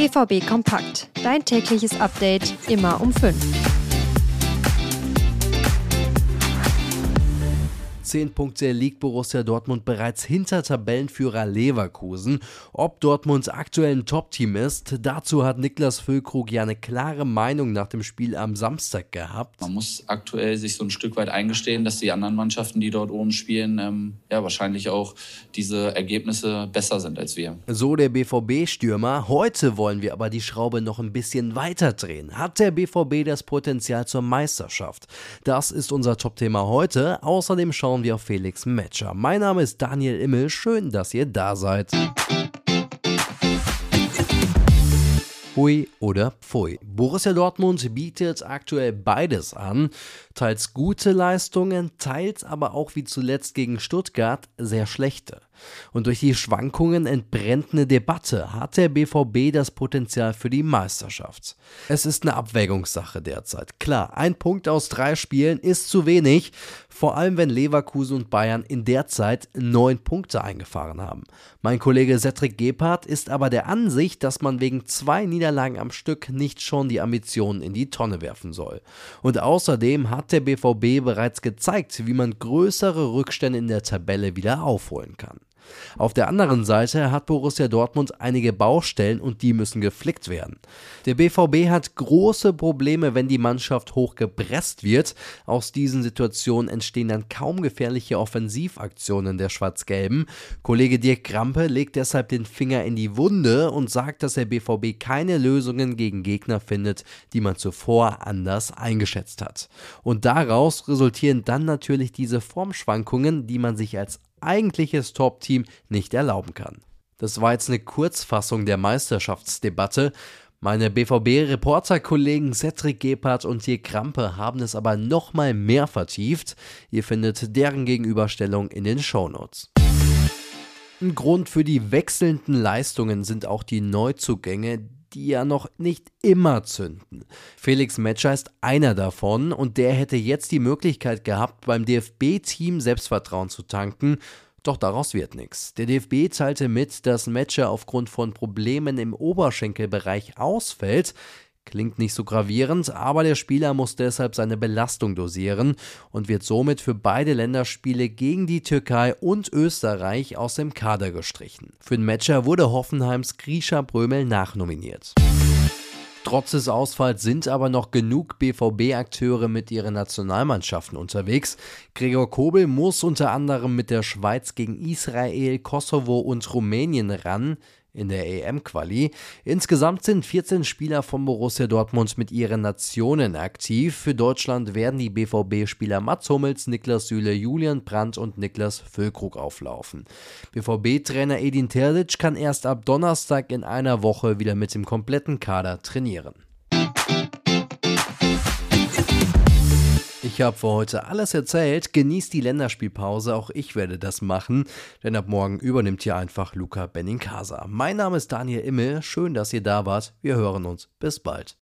BVB Kompakt. Dein tägliches Update immer um 5. Zehn Punkte liegt Borussia Dortmund bereits hinter Tabellenführer Leverkusen. Ob Dortmunds aktuell ein Top-Team ist, dazu hat Niklas Füllkrug ja eine klare Meinung nach dem Spiel am Samstag gehabt. Man muss aktuell sich so ein Stück weit eingestehen, dass die anderen Mannschaften, die dort oben spielen, ähm, ja wahrscheinlich auch diese Ergebnisse besser sind als wir. So der BVB-Stürmer. Heute wollen wir aber die Schraube noch ein bisschen weiter drehen. Hat der BVB das Potenzial zur Meisterschaft? Das ist unser Top-Thema heute. Außerdem schauen schauen wir auf Felix Matcher. Mein Name ist Daniel Immel, schön, dass ihr da seid. Hui oder Pfui. Borussia Dortmund bietet aktuell beides an. Teils gute Leistungen, teils aber auch wie zuletzt gegen Stuttgart sehr schlechte. Und durch die Schwankungen entbrennt eine Debatte. Hat der BVB das Potenzial für die Meisterschaft? Es ist eine Abwägungssache derzeit. Klar, ein Punkt aus drei Spielen ist zu wenig, vor allem wenn Leverkusen und Bayern in der Zeit neun Punkte eingefahren haben. Mein Kollege Cedric Gebhardt ist aber der Ansicht, dass man wegen zwei Niederlagen am Stück nicht schon die Ambitionen in die Tonne werfen soll. Und außerdem hat der BVB bereits gezeigt, wie man größere Rückstände in der Tabelle wieder aufholen kann. Auf der anderen Seite hat Borussia Dortmund einige Baustellen und die müssen geflickt werden. Der BVB hat große Probleme, wenn die Mannschaft hoch gepresst wird. Aus diesen Situationen entstehen dann kaum gefährliche Offensivaktionen der Schwarz-Gelben. Kollege Dirk Krampe legt deshalb den Finger in die Wunde und sagt, dass der BVB keine Lösungen gegen Gegner findet, die man zuvor anders eingeschätzt hat. Und daraus resultieren dann natürlich diese Formschwankungen, die man sich als eigentliches Top-Team nicht erlauben kann. Das war jetzt eine Kurzfassung der Meisterschaftsdebatte. Meine BVB-Reporterkollegen Cedric Gebhardt und Dirk Krampe haben es aber nochmal mehr vertieft. Ihr findet deren Gegenüberstellung in den Shownotes. Ein Grund für die wechselnden Leistungen sind auch die Neuzugänge, die ja noch nicht immer zünden. Felix Metscher ist einer davon und der hätte jetzt die Möglichkeit gehabt, beim DFB-Team Selbstvertrauen zu tanken. Doch daraus wird nichts. Der DFB teilte mit, dass Metscher aufgrund von Problemen im Oberschenkelbereich ausfällt. Klingt nicht so gravierend, aber der Spieler muss deshalb seine Belastung dosieren und wird somit für beide Länderspiele gegen die Türkei und Österreich aus dem Kader gestrichen. Für den Matcher wurde Hoffenheims Grisha Brömel nachnominiert. Trotz des Ausfalls sind aber noch genug BVB-Akteure mit ihren Nationalmannschaften unterwegs. Gregor Kobel muss unter anderem mit der Schweiz gegen Israel, Kosovo und Rumänien ran in der EM-Quali. Insgesamt sind 14 Spieler von Borussia Dortmund mit ihren Nationen aktiv. Für Deutschland werden die BVB-Spieler Mats Hummels, Niklas Süle, Julian Brandt und Niklas Füllkrug auflaufen. BVB-Trainer Edin Terzic kann erst ab Donnerstag in einer Woche wieder mit dem kompletten Kader trainieren. Ich habe für heute alles erzählt. Genießt die Länderspielpause, auch ich werde das machen, denn ab morgen übernimmt hier einfach Luca Benincasa. Mein Name ist Daniel Immel, schön, dass ihr da wart. Wir hören uns. Bis bald.